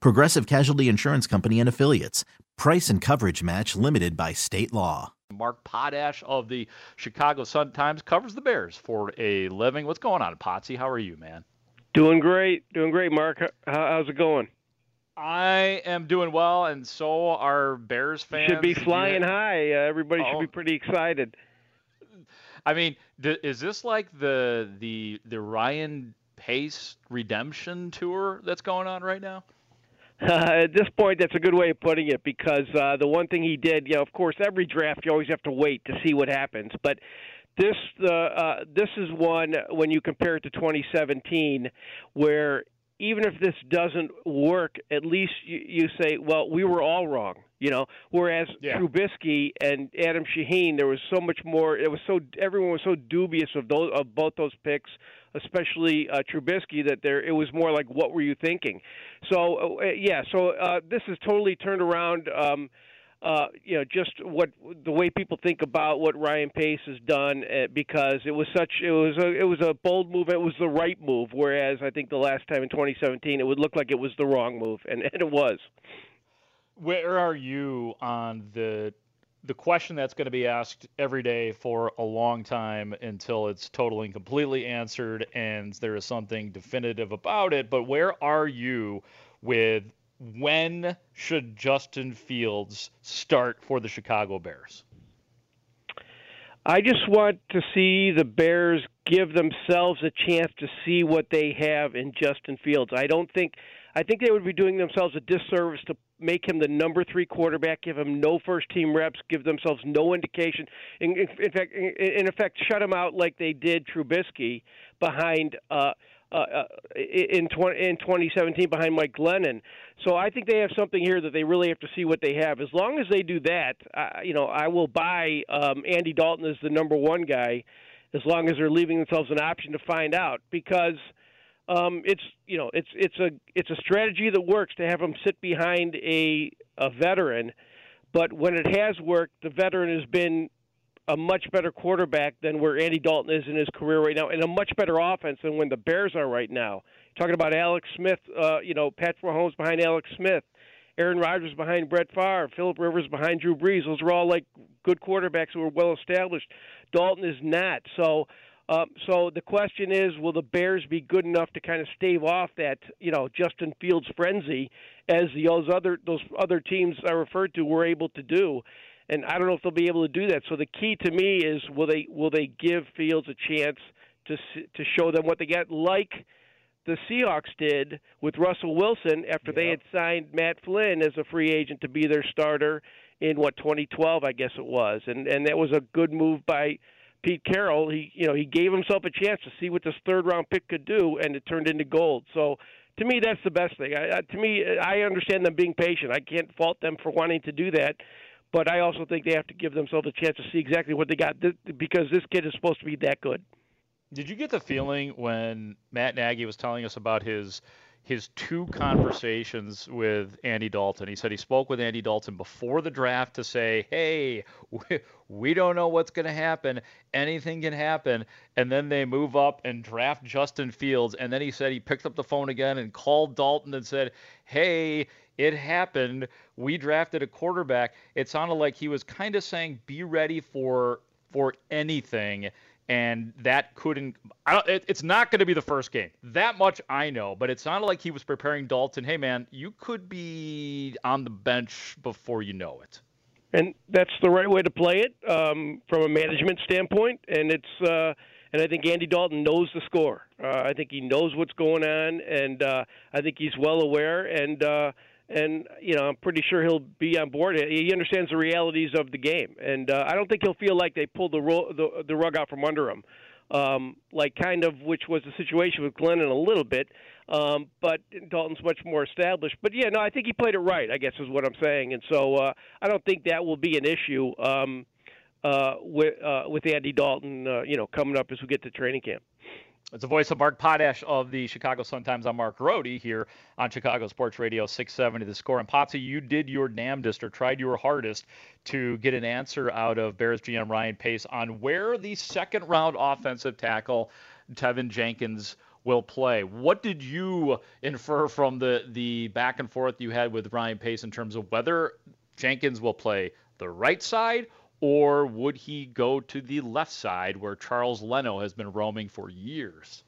Progressive Casualty Insurance Company and Affiliates. Price and coverage match limited by state law. Mark Potash of the Chicago Sun-Times covers the Bears for a living. What's going on, Potsy? How are you, man? Doing great. Doing great, Mark. How's it going? I am doing well, and so are Bears fans. Should be flying high. Uh, everybody oh. should be pretty excited. I mean, th- is this like the the the Ryan Pace redemption tour that's going on right now? Uh, at this point, that's a good way of putting it because uh, the one thing he did, you know, of course, every draft you always have to wait to see what happens, but this uh, uh, this is one when you compare it to 2017, where even if this doesn't work, at least you, you say, well, we were all wrong. You know, whereas yeah. Trubisky and Adam Shaheen, there was so much more. It was so everyone was so dubious of those of both those picks, especially uh, Trubisky, that there it was more like, what were you thinking? So uh, yeah, so uh, this is totally turned around. Um, uh, you know, just what the way people think about what Ryan Pace has done, uh, because it was such it was a it was a bold move. It was the right move. Whereas I think the last time in 2017, it would look like it was the wrong move, and, and it was where are you on the the question that's going to be asked every day for a long time until it's totally and completely answered and there is something definitive about it. But where are you with when should Justin Fields start for the Chicago Bears? I just want to see the Bears give themselves a chance to see what they have in Justin Fields. I don't think I think they would be doing themselves a disservice to make him the number three quarterback, give him no first team reps, give themselves no indication. In, in, fact, in, effect, shut him out like they did Trubisky behind. Uh, uh, uh in 20, in 2017 behind Mike Glennon. So I think they have something here that they really have to see what they have. As long as they do that, uh, you know, I will buy um, Andy Dalton as the number one guy, as long as they're leaving themselves an option to find out because – um, it's you know it's it's a it's a strategy that works to have him sit behind a a veteran, but when it has worked, the veteran has been a much better quarterback than where Andy Dalton is in his career right now, and a much better offense than when the Bears are right now. Talking about Alex Smith, uh, you know, Patrick Mahomes behind Alex Smith, Aaron Rodgers behind Brett Favre, Philip Rivers behind Drew Brees. Those are all like good quarterbacks who are well established. Dalton is not. So um, so the question is, will the Bears be good enough to kind of stave off that, you know, Justin Fields frenzy, as those other those other teams I referred to were able to do? And I don't know if they'll be able to do that. So the key to me is, will they will they give Fields a chance to to show them what they got, like the Seahawks did with Russell Wilson after yep. they had signed Matt Flynn as a free agent to be their starter in what 2012, I guess it was, and and that was a good move by Pete Carroll, he you know he gave himself a chance to see what this third round pick could do, and it turned into gold. So to me, that's the best thing. I, to me, I understand them being patient. I can't fault them for wanting to do that, but I also think they have to give themselves a chance to see exactly what they got because this kid is supposed to be that good. Did you get the feeling when Matt Nagy was telling us about his his two conversations with Andy Dalton. He said he spoke with Andy Dalton before the draft to say, "Hey, we, don't know what's going to happen. Anything can happen." And then they move up and draft Justin Fields. And then he said he picked up the phone again and called Dalton and said, "Hey, it happened. We drafted a quarterback." It sounded like he was kind of saying, "Be ready for for anything." And that couldn't. I don't, it, it's not going to be the first game. That much I know. But it sounded like he was preparing Dalton. Hey man, you could be on the bench before you know it. And that's the right way to play it um, from a management standpoint. And it's uh, and I think Andy Dalton knows the score. Uh, I think he knows what's going on, and uh, I think he's well aware. And uh, and you know I'm pretty sure he'll be on board. He understands the realities of the game, and uh, I don't think he'll feel like they pulled the, ro- the the rug out from under him, um, like kind of which was the situation with Glennon a little bit. Um, but Dalton's much more established. But yeah, no, I think he played it right. I guess is what I'm saying, and so uh, I don't think that will be an issue um, uh, with uh, with Andy Dalton. Uh, you know, coming up as we get to training camp. It's the voice of Mark Potash of the Chicago Sun-Times. I'm Mark Grote here on Chicago Sports Radio 670 The Score. And Potsy, you did your damnedest or tried your hardest to get an answer out of Bears GM Ryan Pace on where the second round offensive tackle Teven Jenkins will play. What did you infer from the the back and forth you had with Ryan Pace in terms of whether Jenkins will play the right side or would he go to the left side where Charles Leno has been roaming for years?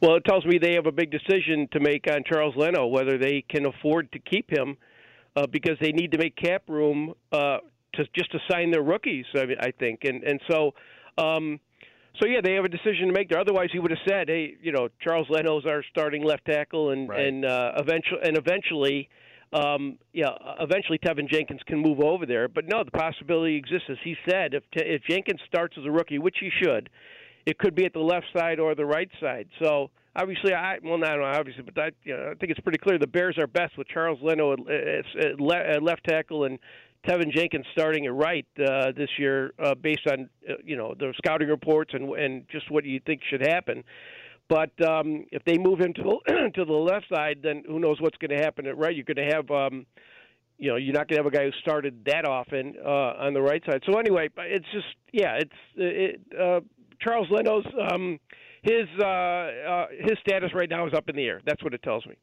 Well, it tells me they have a big decision to make on Charles Leno, whether they can afford to keep him uh, because they need to make cap room uh, to just to sign their rookies. I, mean, I think, and and so. Um, so yeah, they have a decision to make there. Otherwise, he would have said, "Hey, you know, Charles Leno's our starting left tackle, and right. and uh, eventually, and eventually, um, yeah, eventually Teven Jenkins can move over there. But no, the possibility exists, as he said, if if Jenkins starts as a rookie, which he should, it could be at the left side or the right side. So obviously, I well, not obviously, but I, you know, I think it's pretty clear the Bears are best with Charles Leno at, at, at left tackle and Teven Jenkins starting at right uh, this year, uh, based on uh, you know the scouting reports and and just what you think should happen. But um, if they move him to the to the left side, then who knows what's going to happen at right? You're going to have, um, you know, you're not going to have a guy who started that often uh, on the right side. So anyway, it's just yeah, it's it, uh, Charles Leno's um, his uh, uh, his status right now is up in the air. That's what it tells me.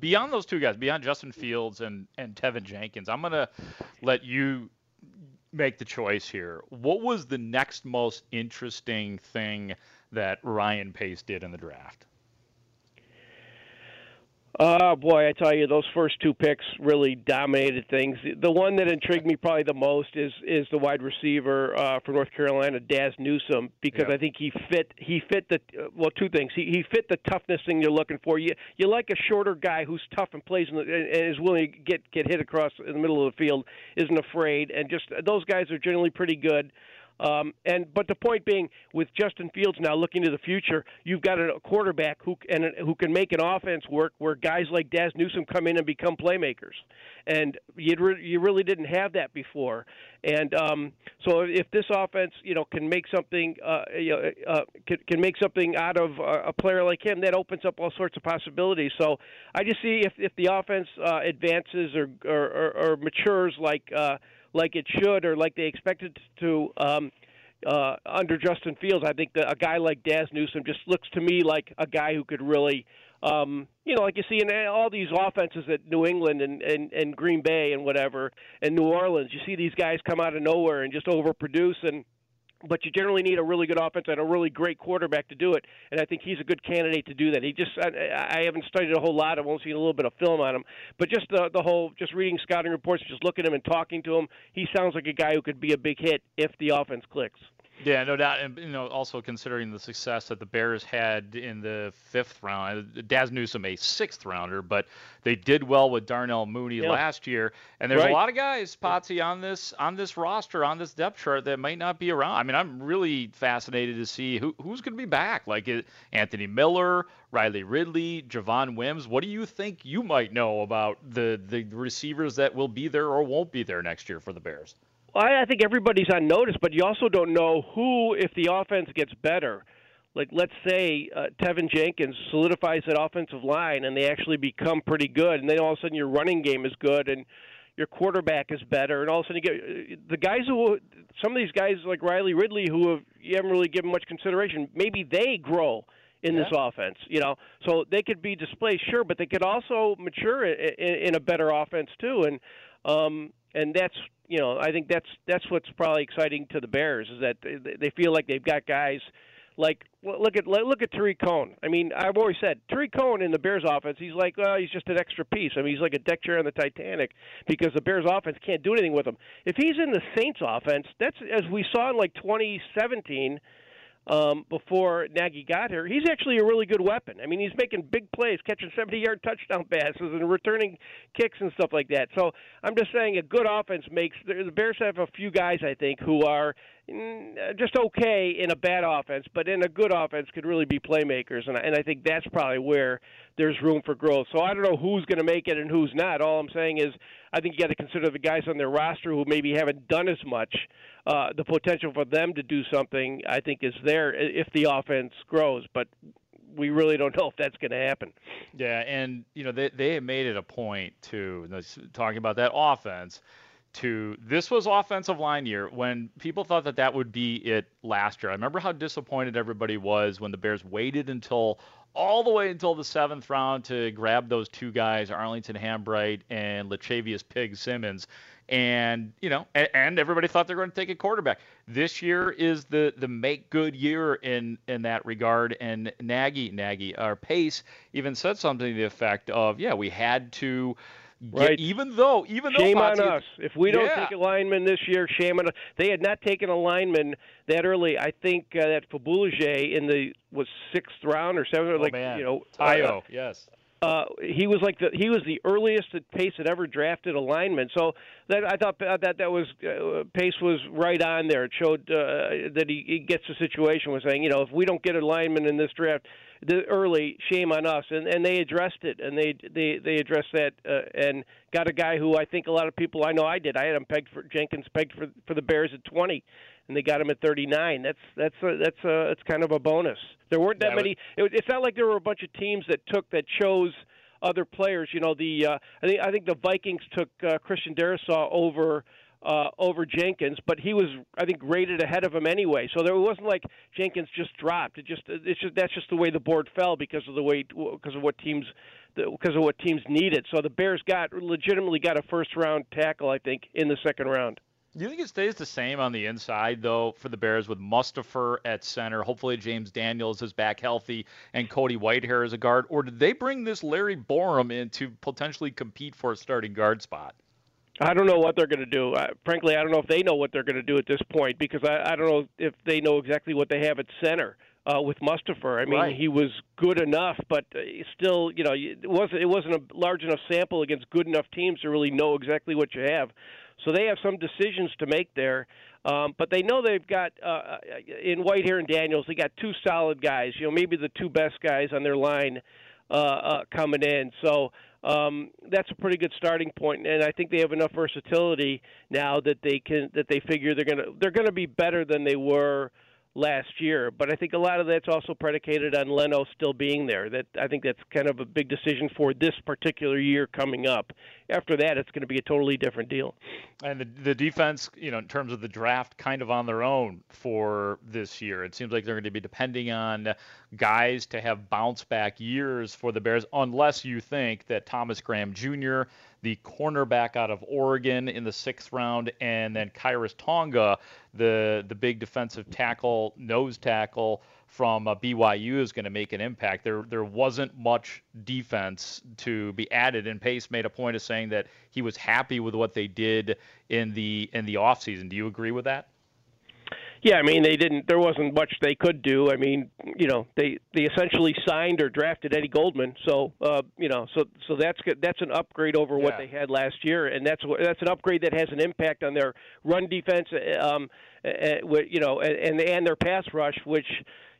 Beyond those two guys, beyond Justin Fields and and Teven Jenkins, I'm gonna let you make the choice here. What was the next most interesting thing? That Ryan Pace did in the draft? Oh boy, I tell you, those first two picks really dominated things. The one that intrigued me probably the most is is the wide receiver uh, for North Carolina, Dazz Newsome, because I think he fit he fit the well two things. He he fit the toughness thing you're looking for. You you like a shorter guy who's tough and plays the, and is willing to get get hit across in the middle of the field, isn't afraid, and just those guys are generally pretty good. Um, and but the point being, with Justin Fields now looking to the future, you've got a quarterback who and who can make an offense work where guys like Dazz Newsome come in and become playmakers, and you re- you really didn't have that before. And um, so if this offense, you know, can make something, uh, you know, uh, can, can make something out of a player like him, that opens up all sorts of possibilities. So I just see if if the offense uh, advances or or, or, or matures like. Uh, like it should or like they expected to um, uh, under Justin Fields. I think that a guy like Dazz Newsome just looks to me like a guy who could really, um, you know, like you see in all these offenses at New England and, and, and Green Bay and whatever, and New Orleans. You see these guys come out of nowhere and just overproduce and but you generally need a really good offense and a really great quarterback to do it. And I think he's a good candidate to do that. He just I, I haven't studied a whole lot. I've only seen a little bit of film on him, but just the the whole just reading scouting reports, just looking at him and talking to him, he sounds like a guy who could be a big hit if the offense clicks. Yeah, no doubt. And you know, also considering the success that the Bears had in the fifth round, uh, Dazz Newsome a sixth rounder, but they did well with Darnell Mooney yeah. last year. And there's right. a lot of guys, Potsy, on this on this roster, on this depth chart that might not be around. I mean, I'm really fascinated to see who who's going to be back. Like Anthony Miller, Riley Ridley, Javon Wims. What do you think you might know about the the receivers that will be there or won't be there next year for the Bears? Well, I think everybody's on notice, but you also don't know who, if the offense gets better. Like, let's say uh, Teven Jenkins solidifies that offensive line, and they actually become pretty good, and then all of a sudden your running game is good, and your quarterback is better, and all of a sudden you get uh, the guys who, some of these guys like Riley Ridley, who have you haven't really given much consideration, maybe they grow in yeah. this offense. You know, so they could be displaced, sure, but they could also mature in, in, in a better offense too, and. Um, and that's you know I think that's that's what's probably exciting to the Bears is that they, they feel like they've got guys like look at look at Tarik Cohen. I mean, I've always said Tarik Cohen in the Bears offense. He's like, well, he's just an extra piece. I mean, he's like a deck chair on the Titanic because the Bears offense can't do anything with him. If he's in the Saints offense, that's as we saw in like 2017 um, before Nagy got here. He's actually a really good weapon. I mean, he's making big plays, catching 70-yard touchdown passes and returning kicks and stuff like that. So I'm just saying, a good offense makes the Bears have a few guys I think who are just okay in a bad offense, but in a good offense could really be playmakers, and I, and I think that's probably where there's room for growth. So I don't know who's going to make it and who's not. All I'm saying is I think you got to consider the guys on their roster who maybe haven't done as much uh, the potential for them to do something, I think, is there if the offense grows. But we really don't know if that's going to happen. Yeah, and you know they they have made it a point to talking about that offense. To this was offensive line year when people thought that that would be it last year. I remember how disappointed everybody was when the Bears waited until all the way until the seventh round to grab those two guys, Arlington Hambright and Lachavious Pig Simmons and you know, and, and everybody thought they're going to take a quarterback. This year is the the make good year in in that regard. And Nagy, Nagy, our Pace even said something to the effect of, yeah, we had to. Get, right. Even though, even shame though on us if we don't yeah. take a lineman this year. Shame on us. They had not taken a lineman that early. I think uh, that Fabuluje in the was sixth round or seventh. Oh, like man. you know, Tayo, uh, yes uh, he was like the he was the earliest that Pace had ever drafted a lineman. So that I thought that that was uh, Pace was right on there. It showed uh, that he, he gets the situation was saying, you know, if we don't get a lineman in this draft the early, shame on us. And and they addressed it, and they they they addressed that uh, and got a guy who I think a lot of people I know I did. I had him pegged for Jenkins pegged for for the Bears at 20 and they got him at 39. That's that's a, that's a it's kind of a bonus. There weren't that, that many. Was... It, it's not like there were a bunch of teams that took that chose other players. You know, the uh, I think I think the Vikings took uh, Christian Darrisaw over. Uh, over Jenkins, but he was, I think, rated ahead of him anyway. So there wasn't like Jenkins just dropped. It just, it's just that's just the way the board fell because of the way, because of what teams, because of what teams needed. So the Bears got legitimately got a first round tackle, I think, in the second round. Do you think it stays the same on the inside though for the Bears with Mustipher at center? Hopefully James Daniels is back healthy and Cody Whitehair as a guard, or did they bring this Larry Borom in to potentially compete for a starting guard spot? I don't know what they're going to do. Uh, frankly, I don't know if they know what they're going to do at this point because I, I don't know if they know exactly what they have at center uh, with Mustipher. I mean, right. he was good enough, but uh, still, you know, it wasn't it wasn't a large enough sample against good enough teams to really know exactly what you have. So they have some decisions to make there. Um, but they know they've got uh, uh in Whitehair and Daniels, they got two solid guys. You know, maybe the two best guys on their line uh, uh, coming in. So um, that's a pretty good starting point, and I think they have enough versatility now that they can that they figure they're gonna they're gonna be better than they were last year. But I think a lot of that's also predicated on Leno still being there. That I think that's kind of a big decision for this particular year coming up. After that, it's going to be a totally different deal. And the the defense, you know, in terms of the draft, kind of on their own for this year. It seems like they're going to be depending on guys to have bounce back years for the Bears, unless you think that Thomas Graham Jr the cornerback out of Oregon in the sixth round, and then Khyiris Tonga, the the big defensive tackle, nose tackle from uh, BYU, is going to make an impact. There there wasn't much defense to be added, and Pace made a point of saying that he was happy with what they did in the in the offseason. Do you agree with that? Yeah, I mean they didn't. There wasn't much they could do. I mean, you know, they they essentially signed or drafted Eddie Goldman. So, uh, you know, so so that's good. That's an upgrade over what they had last year, and that's that's an upgrade that has an impact on their run defense. Um, uh, you know, and and their pass rush, which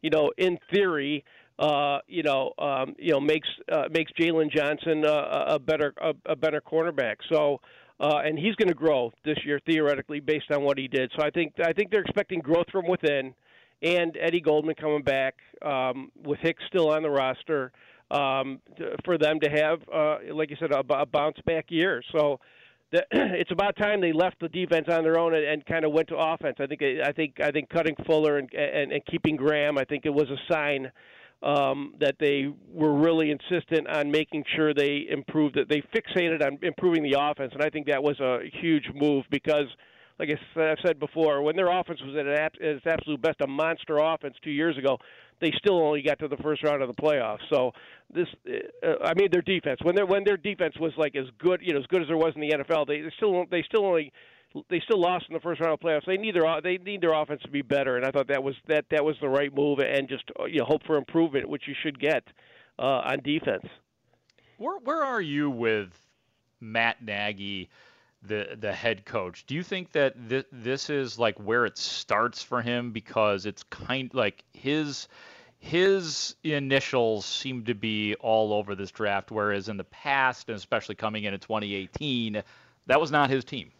you know, in theory, uh, you know, um, you know, makes uh, makes Jaylon Johnson uh, a better a, a better cornerback. So uh, and he's going to grow this year theoretically based on what he did. So I think I think they're expecting growth from within, and Eddie Goldman coming back um, with Hicks still on the roster um, to, for them to have, uh, like you said, a, a bounce back year. So the, it's about time they left the defense on their own and, and kind of went to offense. I think I think I think cutting Fuller and, and and keeping Graham, I think it was a sign um, that they were really insistent on making sure they improved that they fixated on improving the offense, and I think that was a huge move because like I've said before, when their offense was at its absolute best, a monster offense two years ago, they still only got to the first round of the playoffs. So this, uh, I mean, their defense when their when their defense was like as good, you know, as good as there was in the NFL, they, they still they still only they still lost in the first round of playoffs. They need their they need their offense to be better, and I thought that was that that was the right move, and just uh, you know hope for improvement, which you should get uh, on defense. Where where are you with Matt Nagy? the the head coach. Do you think that th- this is like where it starts for him because it's kind like his his initials seem to be all over this draft, whereas in the past, and especially coming in in 2018, that was not his team.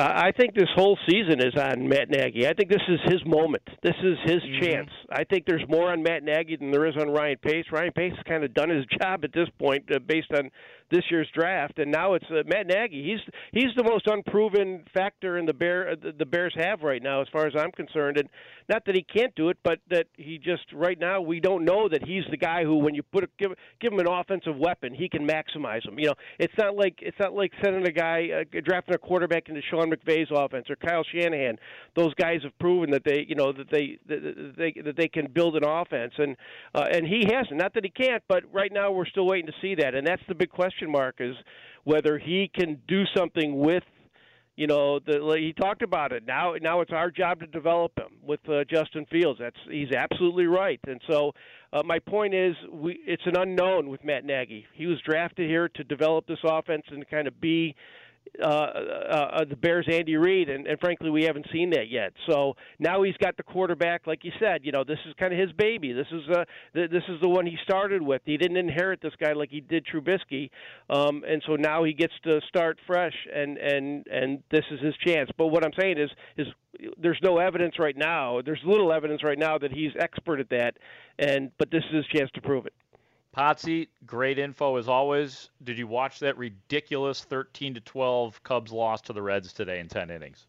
I think this whole season is on Matt Nagy. I think this is his moment. This is his mm-hmm. chance. I think there's more on Matt Nagy than there is on Ryan Pace. Ryan Pace has kind of done his job at this point, uh, based on this year's draft, and now it's uh, Matt Nagy. He's he's the most unproven factor in the bear uh, the Bears have right now, as far as I'm concerned. And not that he can't do it, but that he just right now we don't know that he's the guy who, when you put a, give give him an offensive weapon, he can maximize them. You know, it's not like it's not like sending a guy uh, drafting a quarterback into Sean McVay's offense or Kyle Shanahan. Those guys have proven that they you know that they that they that they can build an offense, and uh, and he hasn't. Not that he can't, but right now we're still waiting to see that, and that's the big question question mark is whether he can do something with you know the he talked about it. Now now it's our job to develop him with uh, Justin Fields. That's he's absolutely right. And so uh, my point is we it's an unknown with Matt Nagy. He was drafted here to develop this offense and kind of be uh, uh, uh, the Bears Andy Reid, and, and frankly, we haven't seen that yet. So now he's got the quarterback, like you said. You know, this is kind of his baby. This is uh, th- this is the one he started with. He didn't inherit this guy like he did Trubisky, um, and so now he gets to start fresh, and and and this is his chance. But what I'm saying is, is there's no evidence right now. There's little evidence right now that he's expert at that, and but this is his chance to prove it. Potsy, great info as always. Did you watch that ridiculous 13 to 12 Cubs loss to the Reds today in 10 innings?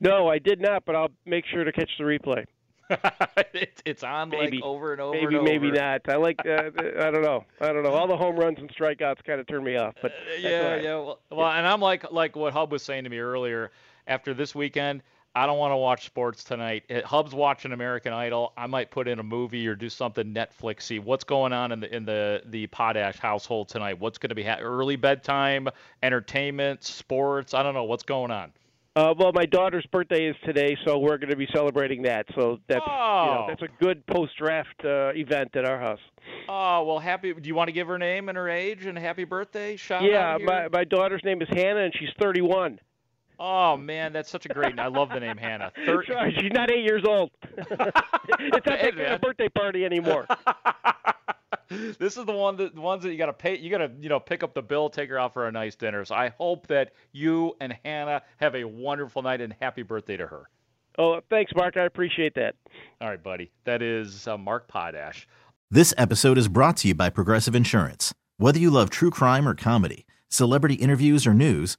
No, I did not, but I'll make sure to catch the replay. it's, it's on maybe, like over and over. Maybe, and maybe not. I like. Uh, I don't know. I don't know. All the home runs and strikeouts kind of turn me off. But uh, yeah, right. yeah. Well, well, and I'm like like what Hub was saying to me earlier. After this weekend, I don't want to watch sports tonight. Hub's watching American Idol. I might put in a movie or do something Netflixy. What's going on in the in the the Potash household tonight? What's going to be ha- early bedtime, entertainment, sports? I don't know what's going on. Uh, well, my daughter's birthday is today, so we're going to be celebrating that. So that's oh. you know, that's a good post draft uh, event at our house. Oh well, happy. Do you want to give her name and her age and happy birthday? Shout yeah, my my daughter's name is Hannah, and she's 31. Oh man, that's such a great. I love the name Hannah. Thir- Sorry, she's not eight years old. it's not that kind of birthday party anymore. this is the one that the ones that you gotta pay. You gotta you know pick up the bill, take her out for a nice dinner. So I hope that you and Hannah have a wonderful night and happy birthday to her. Oh, thanks, Mark. I appreciate that. All right, buddy. That is uh, Mark Potash. This episode is brought to you by Progressive Insurance. Whether you love true crime or comedy, celebrity interviews or news